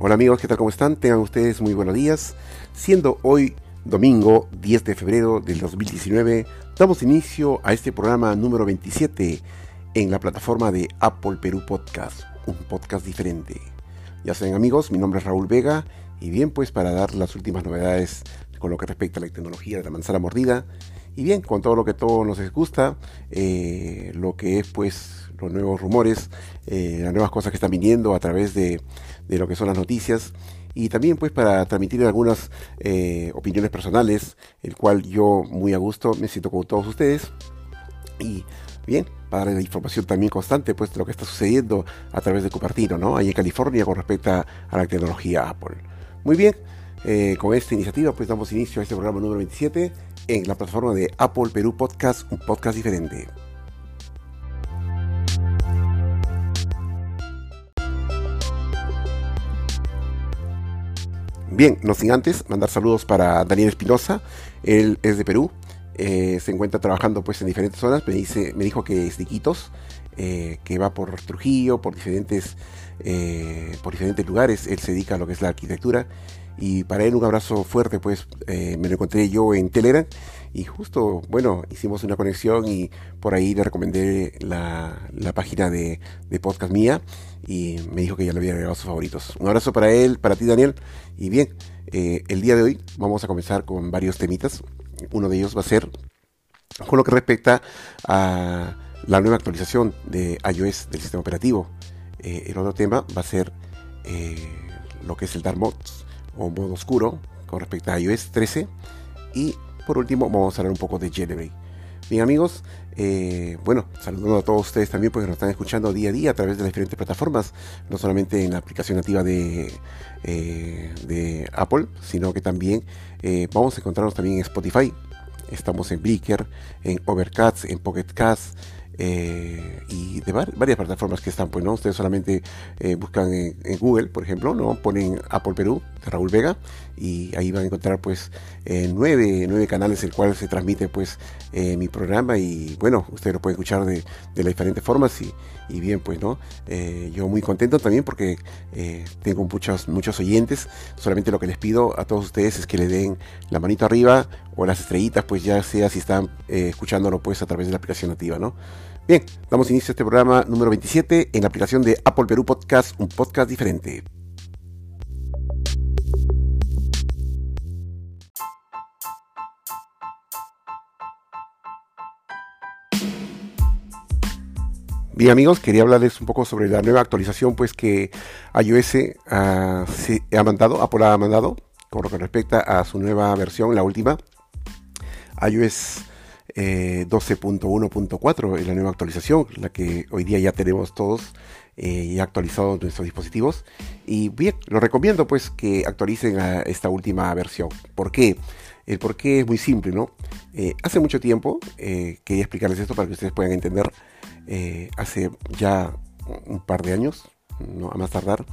Hola amigos, ¿qué tal? ¿Cómo están? Tengan ustedes muy buenos días. Siendo hoy domingo 10 de febrero del 2019, damos inicio a este programa número 27 en la plataforma de Apple Perú Podcast, un podcast diferente. Ya saben amigos, mi nombre es Raúl Vega y bien pues para dar las últimas novedades con lo que respecta a la tecnología de la manzana mordida y bien con todo lo que todos nos gusta, eh, lo que es pues los nuevos rumores, eh, las nuevas cosas que están viniendo a través de, de, lo que son las noticias y también pues para transmitir algunas eh, opiniones personales, el cual yo muy a gusto me siento con todos ustedes y bien, para la información también constante pues de lo que está sucediendo a través de Cupertino, ¿no? Ahí en California con respecto a la tecnología Apple. Muy bien, eh, con esta iniciativa pues damos inicio a este programa número 27 en la plataforma de Apple Perú Podcast, un podcast diferente. Bien, no sin antes mandar saludos para Daniel Espinosa, él es de Perú, eh, se encuentra trabajando pues en diferentes zonas, me, dice, me dijo que es de Quitos, eh, que va por Trujillo, por diferentes, eh, por diferentes lugares, él se dedica a lo que es la arquitectura. Y para él un abrazo fuerte, pues me lo encontré yo en Telegram y justo, bueno, hicimos una conexión y por ahí le recomendé la, página de, podcast mía y me dijo que ya le había agregado sus favoritos. Un abrazo para él, para ti Daniel y bien, eh, el día de hoy vamos a comenzar con varios temitas. Uno de ellos va a ser con lo que respecta a la nueva actualización de iOS del sistema operativo. Eh, el otro tema va a ser lo que es el Dark Mods o modo oscuro con respecto a iOS 13. Y por último vamos a hablar un poco de Jailbreak. Bien amigos, eh, bueno, saludando a todos ustedes también porque nos están escuchando día a día a través de las diferentes plataformas, no solamente en la aplicación nativa de, eh, de Apple, sino que también eh, vamos a encontrarnos también en Spotify. Estamos en Breaker, en Overcast, en Pocket Cast, y de varias plataformas que están, pues, ¿no? Ustedes solamente buscan en, Google, por ejemplo, ¿no? Ponen Apple Perú de Raúl Vega y ahí van a encontrar, pues, eh, nueve, nueve, canales el cual se transmite, pues, mi programa y, bueno, ustedes lo pueden escuchar de, de las diferentes formas y, y, bien, pues, ¿no? yo muy contento también porque tengo muchos, muchos oyentes. Solamente lo que les pido a todos ustedes es que le den la manito arriba o las estrellitas, pues, ya sea si están escuchándolo, pues, a través de la aplicación nativa, ¿no? Bien, damos inicio a este programa número 27 en la aplicación de Apple Perú Podcast, un podcast diferente. Bien amigos, quería hablarles un poco sobre la nueva actualización pues que iOS ah, se ha mandado, Apple ha mandado con lo que respecta a su nueva versión, la última, iOS 12.1.4 eh, es la nueva actualización, la que hoy día ya tenemos todos eh, ya actualizados nuestros dispositivos. Y bien, lo recomiendo pues que actualicen a esta última versión. ¿Por qué? El por qué es muy simple, ¿no? Eh, hace mucho tiempo, quería explicarles esto para que ustedes puedan entender, hace ya un par de años, no a más tardar,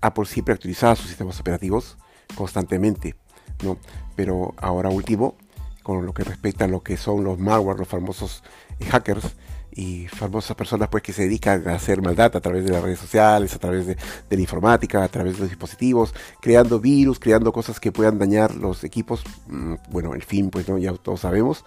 Apple siempre actualizaba sus sistemas operativos constantemente, ¿no? Pero ahora último, con lo que respecta a lo que son los malware, los famosos eh, hackers y famosas personas pues que se dedican a hacer maldad a través de las redes sociales, a través de, la informática, a través de los dispositivos, creando virus, creando cosas que puedan dañar los equipos. Mm, bueno, el fin, pues no, ya todos sabemos.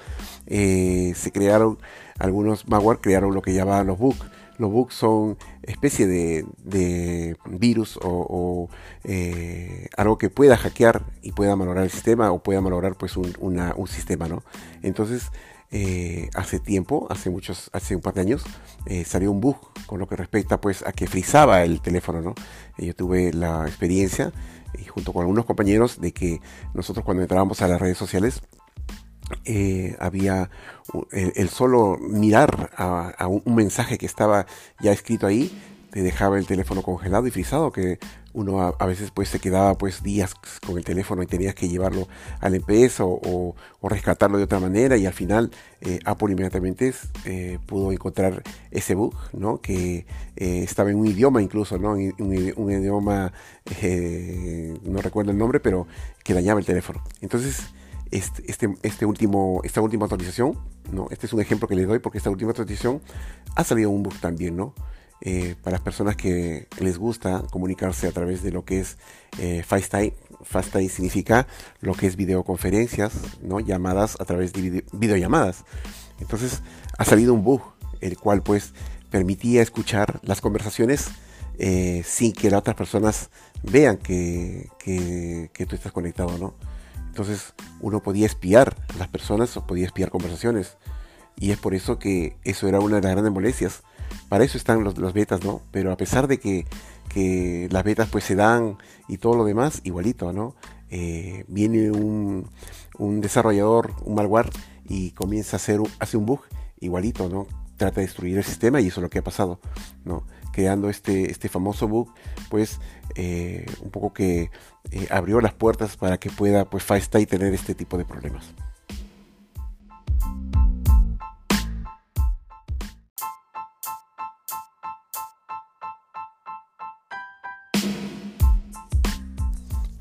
Eh, se crearon algunos malware, crearon lo que llamaban los bugs los bugs son especie de, virus o, eh, algo que pueda hackear y pueda malograr el sistema o pueda malograr pues un, un sistema, ¿no? Entonces, eh, hace tiempo, hace muchos, hace un par de años, eh, salió un bug con lo que respecta pues a que frizaba el teléfono, ¿no? yo tuve la experiencia junto con algunos compañeros de que nosotros cuando entrábamos a las redes sociales eh, había el, solo mirar a, un, mensaje que estaba ya escrito ahí te dejaba el teléfono congelado y frisado que uno a, veces pues se quedaba pues días con el teléfono y tenías que llevarlo al MPS o, rescatarlo de otra manera y al final eh, Apple inmediatamente eh, pudo encontrar ese bug ¿no? que estaba en un idioma incluso ¿no? un, idioma no recuerdo el nombre pero que dañaba el teléfono entonces este, este, este, último, esta última actualización, ¿no? Este es un ejemplo que les doy porque esta última actualización ha salido un bug también, ¿no? Eh, para las personas que les gusta comunicarse a través de lo que es eh. FaceTime significa lo que es videoconferencias, ¿no? llamadas a través de videollamadas. Entonces ha salido un bug, el cual pues permitía escuchar las conversaciones eh, sin que las otras personas vean que, que, tú estás conectado, ¿no? Entonces uno podía espiar a las personas o podía espiar conversaciones. Y es por eso que eso era una de las grandes molestias. Para eso están los, los betas, ¿no? Pero a pesar de que, que, las betas pues se dan y todo lo demás, igualito, ¿no? Eh, viene un, un, desarrollador, un malware, y comienza a hacer hace un bug igualito, ¿no? Trata de destruir el sistema y eso es lo que ha pasado, ¿no? Creando este, este famoso bug, pues eh, un poco que eh, abrió las puertas para que pueda pues FaceTime tener este tipo de problemas.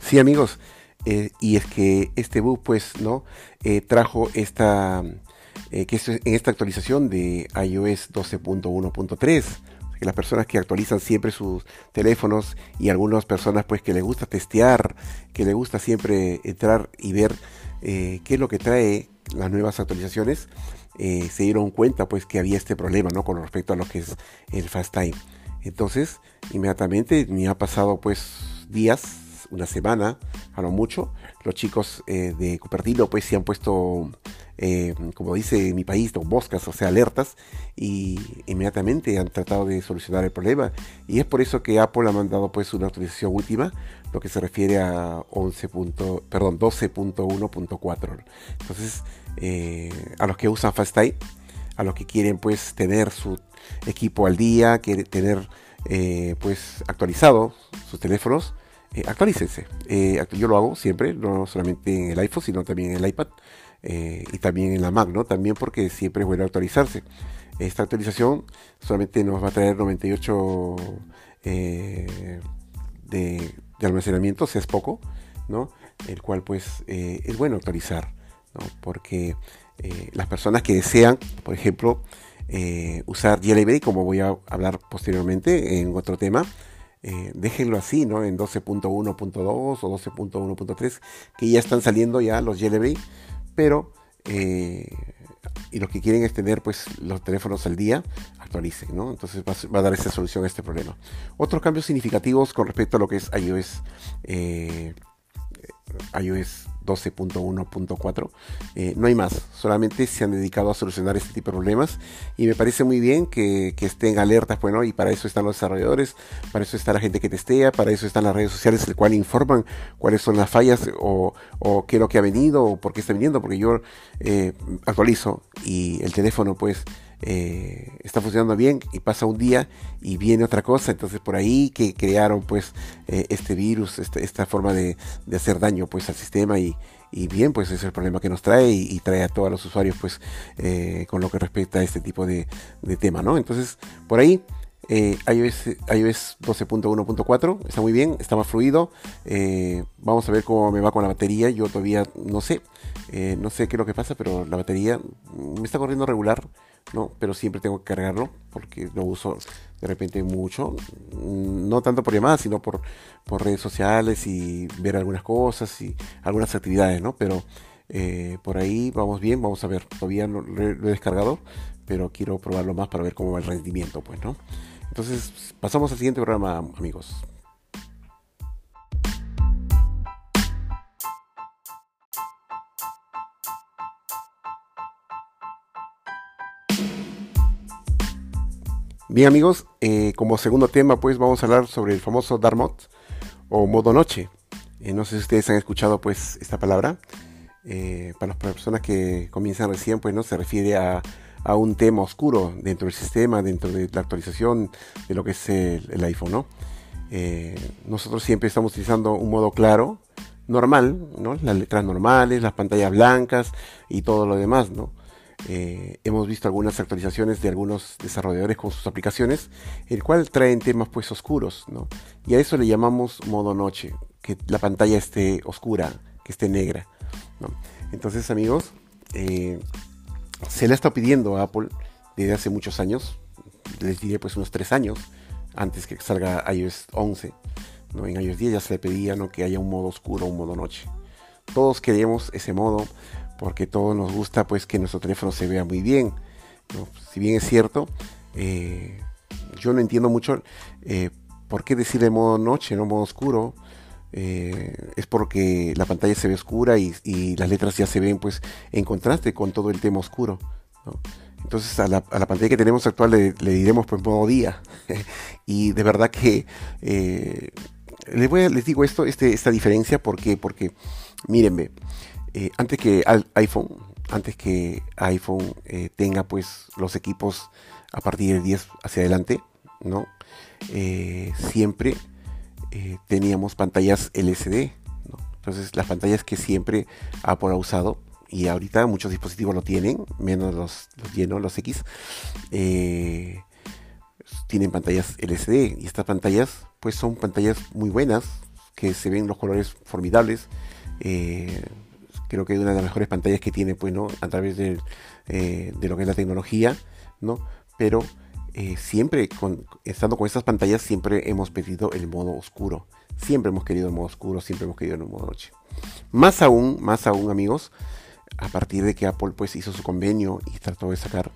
Sí, amigos, eh, y es que este bug, pues, ¿no? Eh, trajo esta, eh, que en esta actualización de iOS 12.1.3, que las personas que actualizan siempre sus teléfonos y algunas personas, pues, que les gusta testear, que les gusta siempre entrar y ver qué es lo que trae las nuevas actualizaciones, se dieron cuenta, pues, que había este problema, ¿no? Con respecto a lo que es el Fast Time. Entonces, inmediatamente me ha pasado, pues, días una semana, a lo mucho, los chicos eh, de Cupertino pues se han puesto, eh, como dice mi país, moscas, o sea, alertas, y inmediatamente han tratado de solucionar el problema. Y es por eso que Apple ha mandado pues una actualización última, lo que se refiere a 11. perdón, 12.1.4. Entonces, eh, a los que usan FastTime, a los que quieren pues tener su equipo al día, quieren tener pues actualizado sus teléfonos, eh, actualícense. Eh, yo lo hago siempre, no solamente en el iPhone, sino también en el iPad eh, y también en la Mac, ¿no? También porque siempre es bueno actualizarse. Esta actualización solamente nos va a traer 98 de, de, almacenamiento, si es poco, ¿no? El cual pues es bueno actualizar, ¿no? Porque las personas que desean, por ejemplo, usar Jailbreak, como voy a hablar posteriormente en otro tema, eh, déjenlo así, ¿no? En 12.1.2 o 12.1.3, que ya están saliendo ya los Jailbreak, pero eh, y los que quieren es tener pues los teléfonos al día, actualicen, ¿no? Entonces va, a dar esa solución a este problema. Otros cambios significativos con respecto a lo que es iOS, eh, iOS 12.1.4. Eh, no hay más, solamente se han dedicado a solucionar este tipo de problemas y me parece muy bien que, estén alertas, bueno, y para eso están los desarrolladores, para eso está la gente que testea, para eso están las redes sociales, el cual informan cuáles son las fallas o, qué es lo que ha venido o por qué está viniendo, porque yo eh, actualizo y el teléfono pues eh, está funcionando bien y pasa un día y viene otra cosa, entonces por ahí que crearon pues eh, este virus, esta, esta forma de, hacer daño pues al sistema y, bien pues es el problema que nos trae y, trae a todos los usuarios pues eh, con lo que respecta a este tipo de, tema, ¿no? Entonces por ahí iOS, iOS 12.1.4 está muy bien, está más fluido. Vamos a ver cómo me va con la batería. Yo todavía no sé, no sé qué es lo que pasa, pero la batería me está corriendo regular, ¿no? Pero siempre tengo que cargarlo porque lo uso de repente mucho. No tanto por llamadas, sino por, por redes sociales y ver algunas cosas y algunas actividades, ¿no? Pero por ahí vamos bien, vamos a ver. Todavía no lo he descargado, pero quiero probarlo más para ver cómo va el rendimiento, pues, ¿no? Entonces, pasamos al siguiente programa, amigos. Bien amigos, eh, como segundo tema pues vamos a hablar sobre el famoso Dark o modo noche. Eh, no sé si ustedes han escuchado pues esta palabra. Eh, para las personas que comienzan recién pues no se refiere a a un tema oscuro dentro del sistema, dentro de la actualización de lo que es el, iPhone, ¿no? Nosotros siempre estamos utilizando un modo claro, normal, ¿no? Las letras normales, las pantallas blancas y todo lo demás, ¿no? Eh, hemos visto algunas actualizaciones de algunos desarrolladores con sus aplicaciones, el cual traen temas pues oscuros, ¿no? Y a eso le llamamos modo noche, que la pantalla esté oscura, que esté negra. Entonces amigos, eh, se le está pidiendo a Apple desde hace muchos años, les diré pues unos tres años antes que salga iOS 11. ¿no? En iOS 10 ya se le pedía ¿no? que haya un modo oscuro, un modo noche. Todos queremos ese modo porque todos nos gusta pues que nuestro teléfono se vea muy bien. Si bien es cierto, eh, yo no entiendo mucho eh, por qué decir de modo noche, no modo oscuro. Eh, es porque la pantalla se ve oscura y, las letras ya se ven pues en contraste con todo el tema oscuro. Entonces a la, pantalla que tenemos actual le, diremos pues modo día. y de verdad que les, voy les digo esto, este, esta diferencia, ¿por Porque mírenme, antes que iPhone, antes que iPhone eh, tenga pues los equipos a partir del 10 hacia adelante, ¿no? Eh, siempre eh, teníamos pantallas LCD, Entonces las pantallas que siempre Apple ha usado, y ahorita muchos dispositivos lo tienen, menos los, los llenos, los X, tienen pantallas LCD, y estas pantallas pues son pantallas muy buenas, que se ven los colores formidables, creo que es una de las mejores pantallas que tiene, pues, ¿no? A través de, eh, lo que es la tecnología, ¿no? Pero eh, siempre, estando con estas pantallas, siempre hemos pedido el modo oscuro. Siempre hemos querido el modo oscuro, siempre hemos querido el modo noche. Más aún, más aún, amigos, a partir de que Apple, pues, hizo su convenio y trató de sacar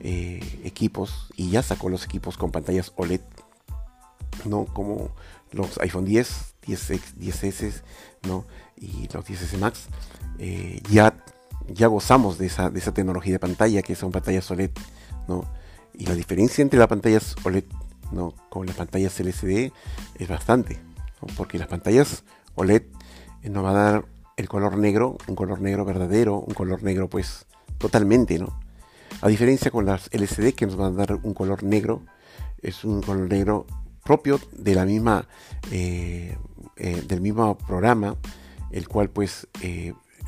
eh, equipos, y ya sacó los equipos con pantallas OLED, ¿no? Como los iPhone 10, 10X, 10S, ¿no? Y los 10S Max. Eh, ya, ya gozamos de esa, de esa tecnología de pantalla que son pantallas OLED, ¿no? Y la diferencia entre las pantallas OLED, ¿no? Con las pantallas LCD es bastante, porque las pantallas OLED eh, nos va a dar el color negro, un color negro verdadero, un color negro pues totalmente, ¿no? A diferencia con las LCD que nos van a dar un color negro, es un color negro propio de la misma, eh, del mismo programa, el cual pues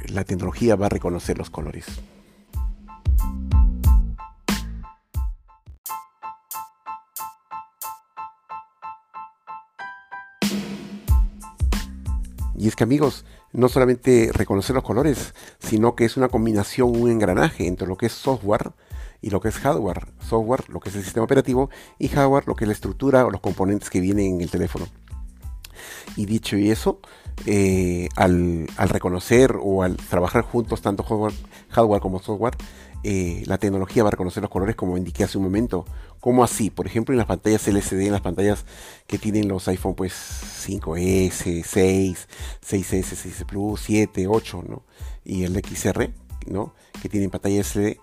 la tecnología va a reconocer los colores. Y es que amigos, no solamente reconocer los colores, sino que es una combinación, un engranaje entre lo que es software y lo que es hardware. Software, lo que es el sistema operativo, y hardware, lo que es la estructura o los componentes que vienen en el teléfono. Y dicho y eso, eh, al, reconocer o al trabajar juntos tanto hardware, como software, eh, la tecnología va a reconocer los colores como indiqué hace un momento. como así? Por ejemplo, en las pantallas LCD, en las pantallas que tienen los iPhone pues 5S, 6, 6S, 6S Plus, 7, 8, ¿no? Y el XR, ¿no? Que tienen pantalla LCD.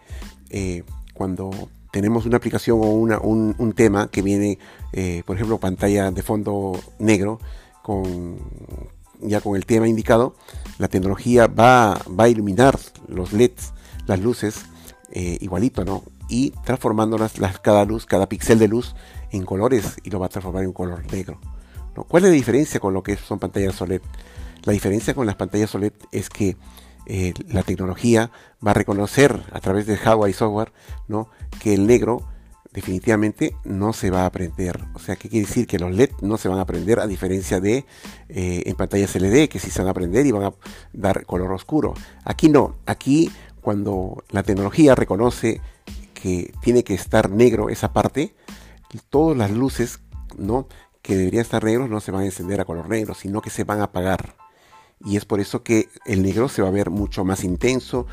Eh, cuando tenemos una aplicación o una, un, tema que viene, por ejemplo, pantalla de fondo negro con ya con el tema indicado, la tecnología va, va a iluminar los LEDs, las luces, eh, igualito, ¿no? Y transformándolas las, cada luz, cada píxel de luz en colores y lo va a transformar en un color negro. ¿no? ¿Cuál es la diferencia con lo que son pantallas OLED? La diferencia con las pantallas OLED es que eh, la tecnología va a reconocer a través de hardware y software ¿no? que el negro definitivamente no se va a aprender. O sea, ¿qué quiere decir? Que los LED no se van a aprender a diferencia de eh, en pantallas LED que sí se van a aprender y van a dar color oscuro. Aquí no, aquí cuando la tecnología reconoce que tiene que estar negro esa parte, todas las luces ¿no? que deberían estar negros no se van a encender a color negro, sino que se van a apagar. Y es por eso que el negro se va a ver mucho más intenso,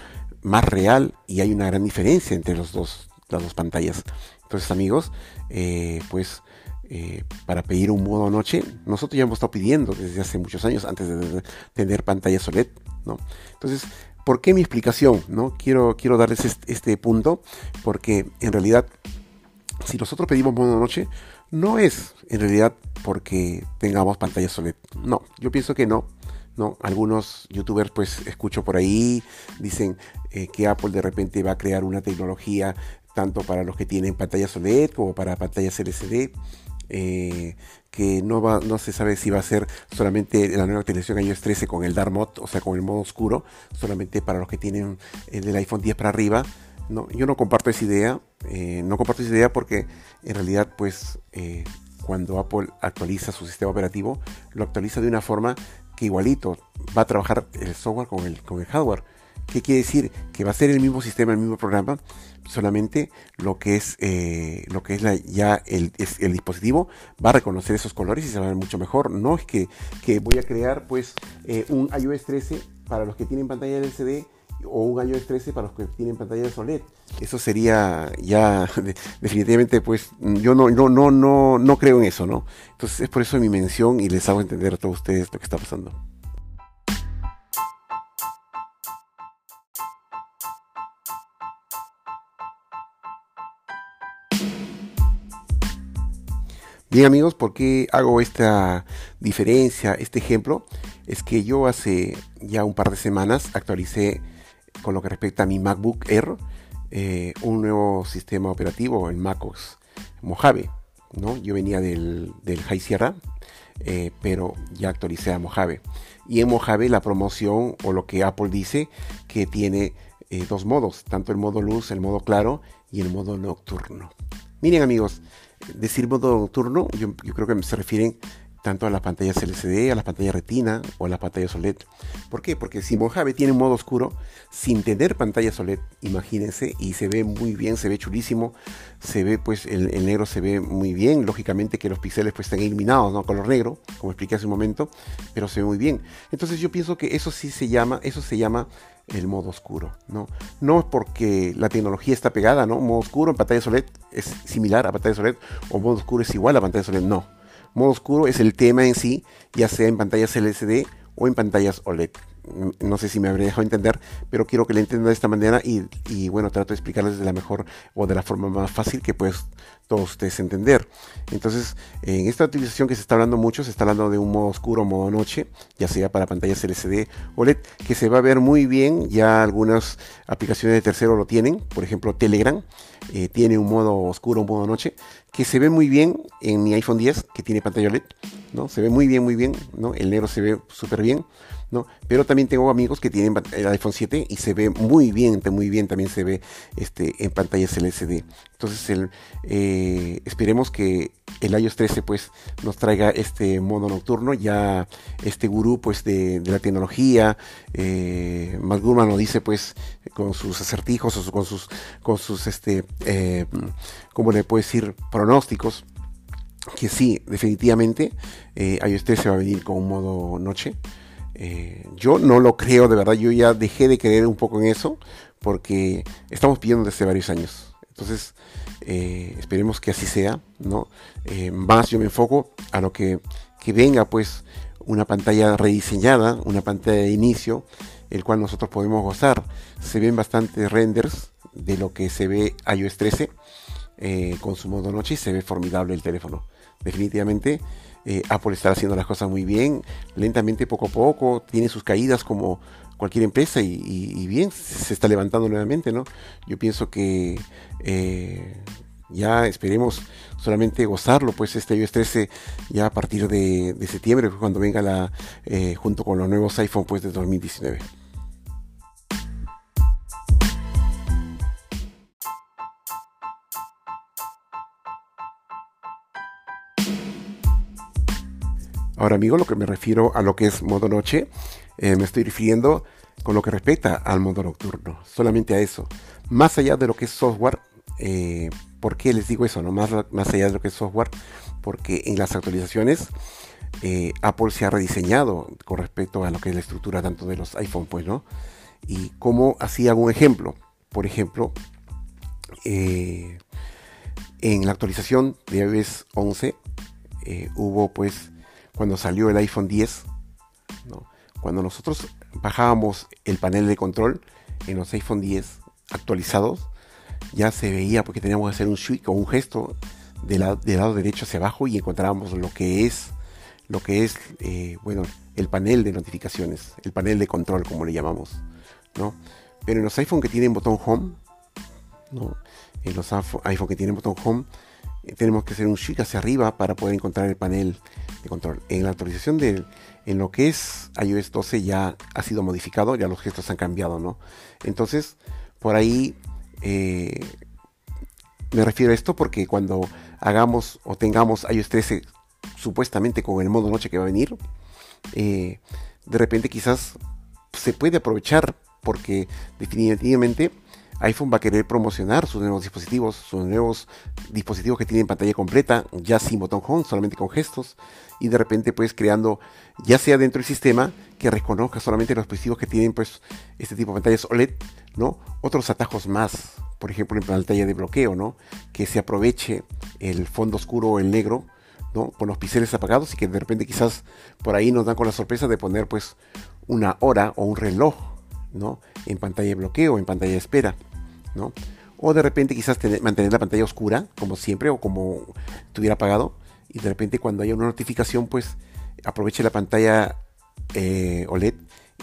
más real y hay una gran diferencia entre los dos, las dos pantallas. Entonces amigos, eh, pues eh, para pedir un modo noche, nosotros ya hemos estado pidiendo desde hace muchos años antes de tener pantalla OLED, ¿no? Entonces, ¿por qué mi explicación? ¿no? Quiero, quiero darles este, punto porque en realidad si nosotros pedimos modo noche, no es en realidad porque tengamos pantalla OLED. No, yo pienso que no. No, algunos youtubers pues escucho por ahí, dicen eh, que Apple de repente va a crear una tecnología tanto para los que tienen pantallas OLED como para pantallas LCD. Eh, que no, va, no se sabe si va a ser solamente la nueva televisión iOS 13 con el Dark Mode, o sea, con el modo oscuro, solamente para los que tienen el iPhone 10 para arriba. Yo no comparto esa idea, eh, no comparto esa idea porque en realidad, pues, eh, cuando Apple actualiza su sistema operativo, lo actualiza de una forma que igualito va a trabajar el software con el hardware ¿Qué quiere decir? Que va a ser el mismo sistema, el mismo programa, solamente lo que es, eh, lo que es ya el, el, dispositivo va a reconocer esos colores y se va a ver mucho mejor. No es que, que voy a crear pues eh, un iOS 13 para los que tienen pantalla LCD o un iOS 13 para los que tienen pantalla de OLED. Eso sería ya definitivamente pues yo no, no, no, no, no creo en eso, ¿no? Entonces es por eso mi mención y les hago entender a todos ustedes lo que está pasando. Bien amigos, ¿por qué hago esta diferencia, este ejemplo? Es que yo hace ya un par de semanas actualicé con lo que respecta a mi MacBook Air eh, un nuevo sistema operativo, el MacOS Mojave. ¿no? Yo venía del, High Sierra, eh, pero ya actualicé a Mojave. Y en Mojave la promoción o lo que Apple dice que tiene eh, dos modos, tanto el modo luz, el modo claro y el modo nocturno. Miren amigos, decir modo nocturno, yo, creo que se refieren tanto a las pantallas LCD, a las pantallas retina o a las pantallas OLED. ¿Por qué? Porque si Mojave tiene un modo oscuro sin tener pantallas OLED, imagínense, y se ve muy bien, se ve chulísimo, se ve pues el, negro se ve muy bien, lógicamente que los píxeles pues están iluminados, ¿no? Color negro, como expliqué hace un momento, pero se ve muy bien. Entonces yo pienso que eso sí se llama, eso se llama el modo oscuro, ¿no? No es porque la tecnología está pegada, ¿no? Modo oscuro en pantalla OLED es similar a pantalla OLED o modo oscuro es igual a pantalla OLED, no. Modo oscuro es el tema en sí, ya sea en pantallas LCD o en pantallas OLED. No sé si me habré dejado entender, pero quiero que le entiendan de esta manera y, bueno, trato de explicarles de la mejor o de la forma más fácil que pues todos ustedes entender. Entonces, en esta utilización que se está hablando mucho, se está hablando de un modo oscuro, modo noche, ya sea para pantallas LCD o LED, que se va a ver muy bien, ya algunas aplicaciones de tercero lo tienen, por ejemplo Telegram eh, tiene un modo oscuro, un modo noche, que se ve muy bien en mi iPhone 10, que tiene pantalla LED, ¿no? Se ve muy bien, muy bien, ¿no? El negro se ve súper bien. Pero también tengo amigos que tienen el iPhone 7 y se ve muy bien, muy bien también se ve este, en pantallas LCD. Entonces eh, esperemos que el iOS 13 pues nos traiga este modo nocturno, ya este gurú pues de, la tecnología, eh, lo dice pues con sus acertijos o con sus, con sus este, eh, ¿cómo le puedo decir? pronósticos que sí, definitivamente eh, iOS 13 va a venir con un modo noche. Eh, yo no lo creo, de verdad, yo ya dejé de creer un poco en eso, porque estamos pidiendo desde varios años. Entonces, eh, esperemos que así sea, ¿no? Eh, más yo me enfoco a lo que, que venga, pues, una pantalla rediseñada, una pantalla de inicio, el cual nosotros podemos gozar. Se ven bastantes renders de lo que se ve iOS 13 con su modo noche y se ve formidable el teléfono. Definitivamente eh, Apple está haciendo las cosas muy bien, lentamente, poco a poco, tiene sus caídas como cualquier empresa y, bien, se está levantando nuevamente, ¿no? Yo pienso que eh, ya esperemos solamente gozarlo, pues este iOS 13 ya a partir de, septiembre, cuando venga la, eh, junto con los nuevos iPhone pues de 2019. Ahora, amigo, lo que me refiero a lo que es modo noche, eh, me estoy refiriendo con lo que respecta al modo nocturno, solamente a eso. Más allá de lo que es software, eh, ¿por qué les digo eso? No? Más, más allá de lo que es software, porque en las actualizaciones eh, Apple se ha rediseñado con respecto a lo que es la estructura tanto de los iPhone, pues, ¿no? Y como así hago un ejemplo. Por ejemplo, en la actualización de iOS 11 hubo pues cuando salió el iPhone 10, cuando nosotros bajábamos el panel de control en los iPhone 10 actualizados, ya se veía porque teníamos que hacer un switch o un gesto del lado derecho hacia abajo y encontrábamos lo que es lo que es eh, bueno el panel de notificaciones el panel de control como le llamamos no pero en los iPhone que tienen botón home en los iPhone que tienen botón home tenemos que hacer un switch hacia arriba para poder encontrar el panel de control. En la actualización de en lo que es iOS 12 ya ha sido modificado, ya los gestos han cambiado, ¿no? Entonces, por ahí eh, me refiero a esto porque cuando hagamos o tengamos iOS 13 supuestamente con el modo noche que va a venir, eh, de repente quizás se puede aprovechar porque definitivamente iPhone va a querer promocionar sus nuevos dispositivos, sus nuevos dispositivos que tienen pantalla completa, ya sin botón home, solamente con gestos, y de repente pues creando, ya sea dentro del sistema, que reconozca solamente los dispositivos que tienen pues este tipo de pantallas OLED, ¿no? Otros atajos más, por ejemplo en pantalla de bloqueo, ¿no? Que se aproveche el fondo oscuro o el negro, ¿no? Con los píxeles apagados y que de repente quizás por ahí nos dan con la sorpresa de poner pues una hora o un reloj ¿no? En pantalla de bloqueo, en pantalla de espera, ¿no? O de repente quizás mantener la pantalla oscura, como siempre, o como estuviera apagado, y de repente cuando haya una notificación, pues aproveche la pantalla eh, OLED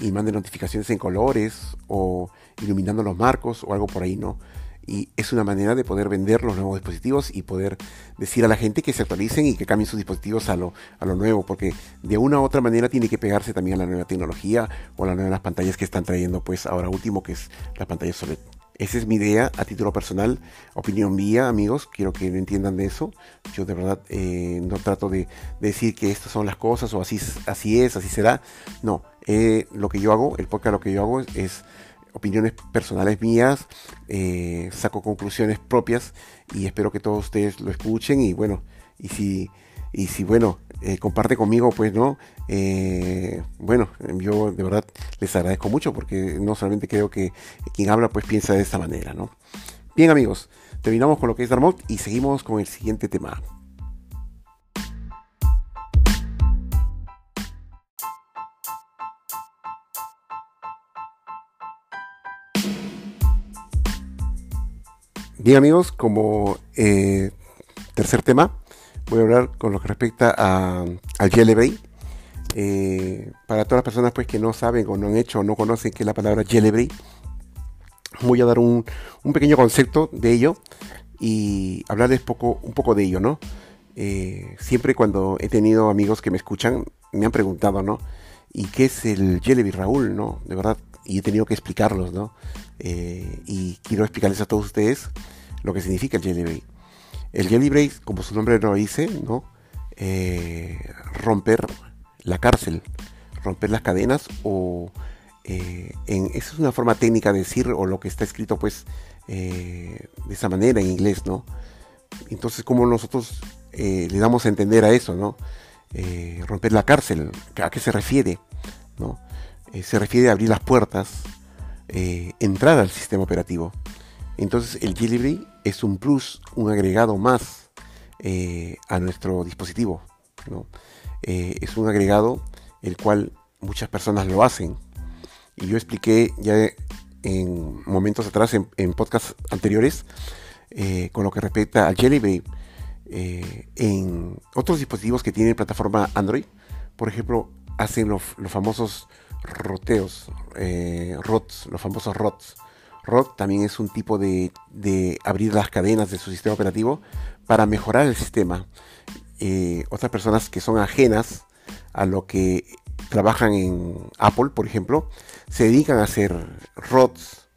y mande notificaciones en colores o iluminando los marcos o algo por ahí, ¿no? Y es una manera de poder vender los nuevos dispositivos y poder decir a la gente que se actualicen y que cambien sus dispositivos a lo, a lo nuevo, porque de una u otra manera tiene que pegarse también a la nueva tecnología o a las nuevas pantallas que están trayendo pues ahora último que es la pantalla OLED. Esa es mi idea a título personal, opinión mía, amigos. Quiero que lo entiendan de eso. Yo de verdad eh, no trato de, decir que estas son las cosas o así, así es, así será. No, eh, lo que yo hago, el podcast lo que yo hago es opiniones personales mías, eh, saco conclusiones propias y espero que todos ustedes lo escuchen y bueno, y si, y si bueno, eh, comparte conmigo, pues no, eh, bueno, yo de verdad les agradezco mucho porque no solamente creo que quien habla pues piensa de esta manera, ¿no? Bien amigos, terminamos con lo que es Darmot y seguimos con el siguiente tema. Bien amigos, como eh, tercer tema, voy a hablar con lo que respecta a, al Jailbreak. Eh, para todas las personas pues, que no saben o no han hecho o no conocen qué es la palabra Jailbreak, voy a dar un, pequeño concepto de ello y hablarles poco, un poco de ello, ¿no? Eh, siempre cuando he tenido amigos que me escuchan, me han preguntado, ¿no? ¿Y qué es el Jailbreak, Raúl? ¿No? De verdad, y he tenido que explicarlos, ¿no? y quiero explicarles a todos ustedes lo que significa el jailbreak. El jailbreak, como su nombre lo dice, ¿no? Eh, romper la cárcel, romper las cadenas o eh, en, esa es una forma técnica de decir o lo que está escrito pues eh, de esa manera en inglés, ¿no? Entonces, ¿cómo nosotros le damos a entender a eso, ¿no? romper la cárcel, ¿a qué se refiere? ¿no? Se refiere a abrir las puertas, entrar al sistema operativo. Entonces el jailbreak es un plus, un agregado más eh, a nuestro dispositivo. Eh, es un agregado el cual muchas personas lo hacen. Y yo expliqué ya en momentos atrás, en, en podcasts anteriores, eh, con lo que respecta al jailbreak en otros dispositivos que tienen plataforma Android. Por ejemplo, hacen los, famosos roteos, ROTs, los famosos ROTs ROT también es un tipo de, abrir las cadenas de su sistema operativo para mejorar el sistema. Eh, otras personas que son ajenas a lo que trabajan en Apple, por ejemplo, se dedican a hacer ROTs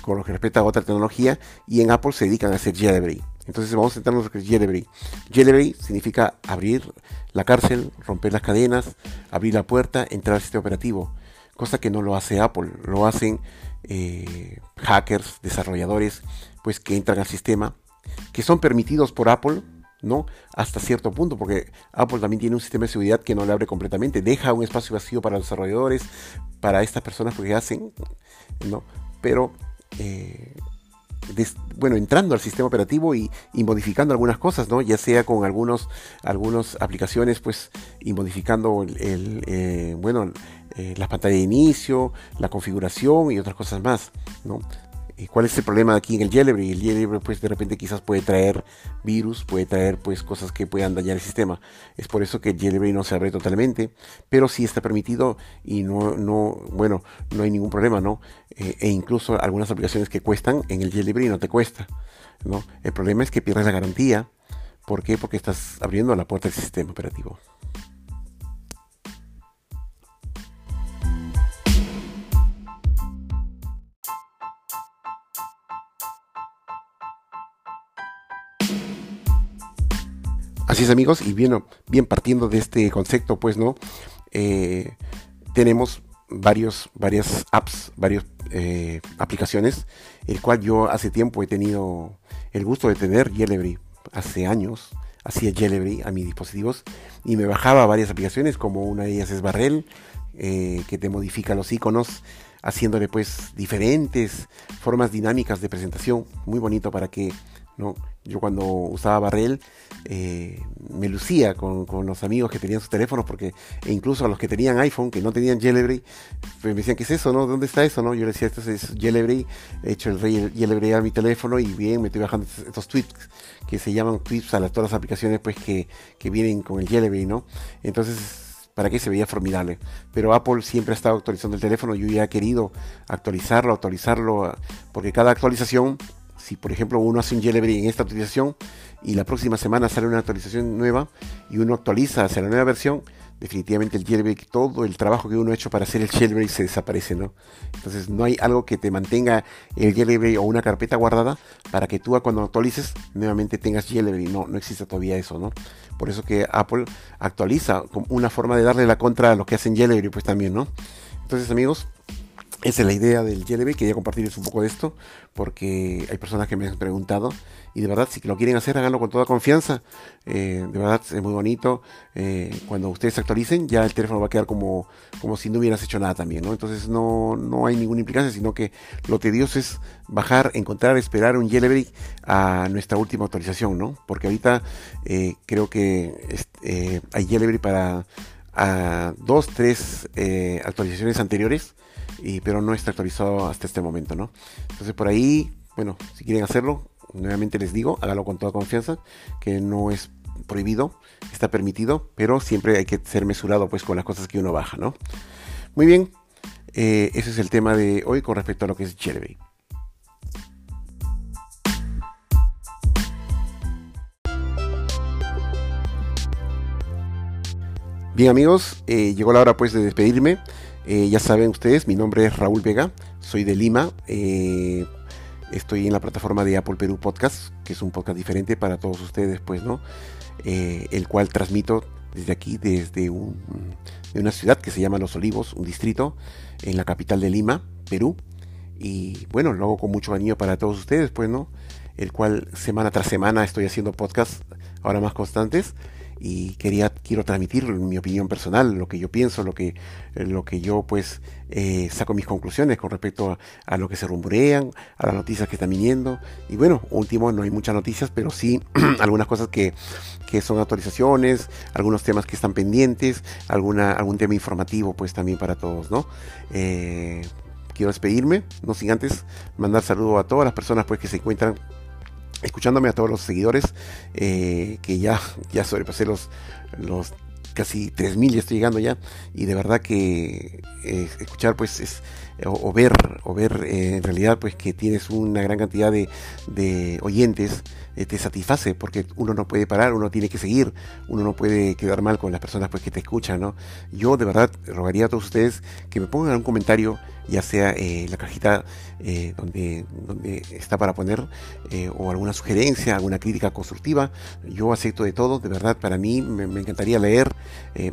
con lo que respecta a otra tecnología y en Apple se dedican a hacer jailbreak. Entonces vamos a centrarnos en jailbreak. Jailbreak significa abrir la cárcel, romper las cadenas, abrir la puerta, entrar al sistema operativo. Cosa que no lo hace Apple, lo hacen eh, hackers, desarrolladores, pues que entran al sistema, que son permitidos por Apple, ¿no? Hasta cierto punto, porque Apple también tiene un sistema de seguridad que no le abre completamente, deja un espacio vacío para los desarrolladores, para estas personas que hacen, ¿no? Pero, eh, bueno, entrando al sistema operativo y, modificando algunas cosas, ¿no? Ya sea con algunos, algunas aplicaciones, pues, y modificando el, eh, bueno, eh, la de inicio, la configuración y otras cosas más, ¿no? ¿Y cuál es el problema aquí en el jailbreak? El jailbreak pues de repente quizás puede traer virus, puede traer pues cosas que puedan dañar el sistema. Es por eso que el no se abre totalmente, pero sí está permitido y no, no bueno, no hay ningún problema, ¿no? Eh, e incluso algunas aplicaciones que cuestan en el jailbreak no te cuesta, ¿no? El problema es que pierdes la garantía. ¿Por qué? Porque estás abriendo la puerta del sistema operativo. Así es amigos, y bien, bien partiendo de este concepto, pues no, eh, tenemos varios, varias apps, varios eh, aplicaciones, el cual yo hace tiempo he tenido el gusto de tener Jelebri, hace años hacía Jelebri a mis dispositivos y me bajaba varias aplicaciones como una de ellas es Barrel, eh, que te modifica los iconos haciéndole pues diferentes formas dinámicas de presentación, muy bonito para que ¿no? Yo cuando usaba Barrel eh, me lucía con, los amigos que tenían sus teléfonos, porque e incluso a los que tenían iPhone, que no tenían Jailbreak, pues me decían, ¿qué es eso? No? ¿Dónde está eso? No? Yo les decía, esto es Jailbreak, he hecho el Jailbreak a mi teléfono y bien, me estoy bajando estos tweets que se llaman tweets a las, todas las aplicaciones pues que, que vienen con el Jailbreak, ¿no? Entonces para que se veía formidable. Pero Apple siempre ha estado actualizando el teléfono. Yo ya he querido actualizarlo, actualizarlo, porque cada actualización si por ejemplo uno hace un jailbreak en esta actualización y la próxima semana sale una actualización nueva y uno actualiza hacia la nueva versión, definitivamente el jailbreak, todo el trabajo que uno ha hecho para hacer el jailbreak se desaparece, ¿no? Entonces no hay algo que te mantenga el jailbreak o una carpeta guardada para que tú cuando actualices nuevamente tengas jailbreak, no, no existe todavía eso, ¿no? Por eso que Apple actualiza como una forma de darle la contra a lo que hacen jailbreak, pues también, ¿no? Entonces amigos, esa es la idea del Jelly Quería compartirles un poco de esto porque hay personas que me han preguntado y de verdad si lo quieren hacer háganlo con toda confianza. Eh, de verdad es muy bonito. Eh, cuando ustedes actualicen ya el teléfono va a quedar como, como si no hubieras hecho nada también. ¿no? Entonces no, no hay ninguna implicancia sino que lo tedioso es bajar, encontrar, esperar un Jailbreak a nuestra última actualización. ¿no? Porque ahorita eh, creo que hay Jailbreak para dos, tres actualizaciones anteriores pero no está actualizado hasta este momento, ¿no? Entonces por ahí, bueno, si quieren hacerlo, nuevamente les digo, hágalo con toda confianza, que no es prohibido, está permitido, pero siempre hay que ser mesurado pues con las cosas que uno baja, ¿no? Muy bien, eh, ese es el tema de hoy con respecto a lo que es Jelly. Bien amigos, eh, llegó la hora pues de despedirme. Eh, ya saben ustedes, mi nombre es Raúl Vega, soy de Lima. Eh, estoy en la plataforma de Apple Perú Podcast, que es un podcast diferente para todos ustedes, pues, ¿no? Eh, el cual transmito desde aquí, desde una ciudad que se llama Los Olivos, un distrito en la capital de Lima, Perú. Y bueno, lo hago con mucho cariño para todos ustedes, pues, ¿no? El cual semana tras semana estoy haciendo podcasts ahora más constantes y quería quiero transmitir mi opinión personal lo que yo pienso lo que lo que yo pues eh, saco mis conclusiones con respecto a, lo que se rumorean a las noticias que están viniendo. Y bueno último no hay muchas noticias pero sí algunas cosas que, que son actualizaciones algunos temas que están pendientes alguna algún tema informativo pues también para todos no eh, quiero despedirme no sin antes mandar saludo a todas las personas pues que se encuentran escuchándome a todos los seguidores, eh, que ya, ya sobrepasé los, los casi 3.000, ya estoy llegando ya, y de verdad que eh, escuchar pues es, o, ver, o ver eh, en realidad pues que tienes una gran cantidad de, de oyentes, te satisface porque uno no puede parar, uno tiene que seguir, uno no puede quedar mal con las personas pues que te escuchan, ¿no? Yo de verdad rogaría a todos ustedes que me pongan un comentario ya sea eh, la cajita eh, donde, donde está para poner eh, o alguna sugerencia, alguna crítica constructiva. Yo acepto de todo, de verdad, para mí me, encantaría leer.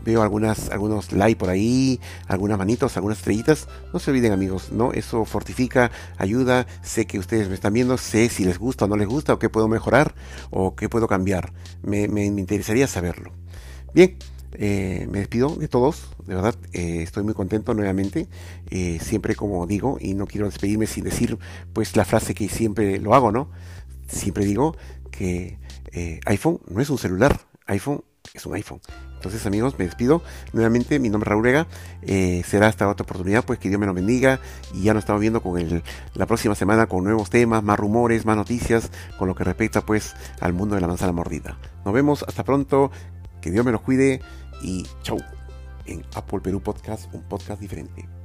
veo algunas, algunos likes por ahí, algunas manitos, algunas estrellitas. No se olviden amigos, ¿no? Eso fortifica, ayuda. Sé que ustedes me están viendo, sé si les gusta o no les gusta, o qué puedo mejorar o qué puedo cambiar. me, me interesaría saberlo. Bien, eh, me despido de todos, de verdad, eh, estoy muy contento nuevamente, eh, siempre como digo, y no quiero despedirme sin decir pues la frase que siempre lo hago, ¿no? Siempre digo que iPhone no es un celular, iPhone es un iPhone. Entonces amigos, me despido. Nuevamente, mi nombre es Raúl Vega. será hasta otra oportunidad, pues que Dios me lo bendiga. Y ya nos estamos viendo con la próxima semana con nuevos temas, más rumores, más noticias, con lo que respecta pues al mundo de la manzana mordida. Nos vemos, hasta pronto. Que Dios me los cuide y chau en Apple Perú Podcast, un podcast diferente.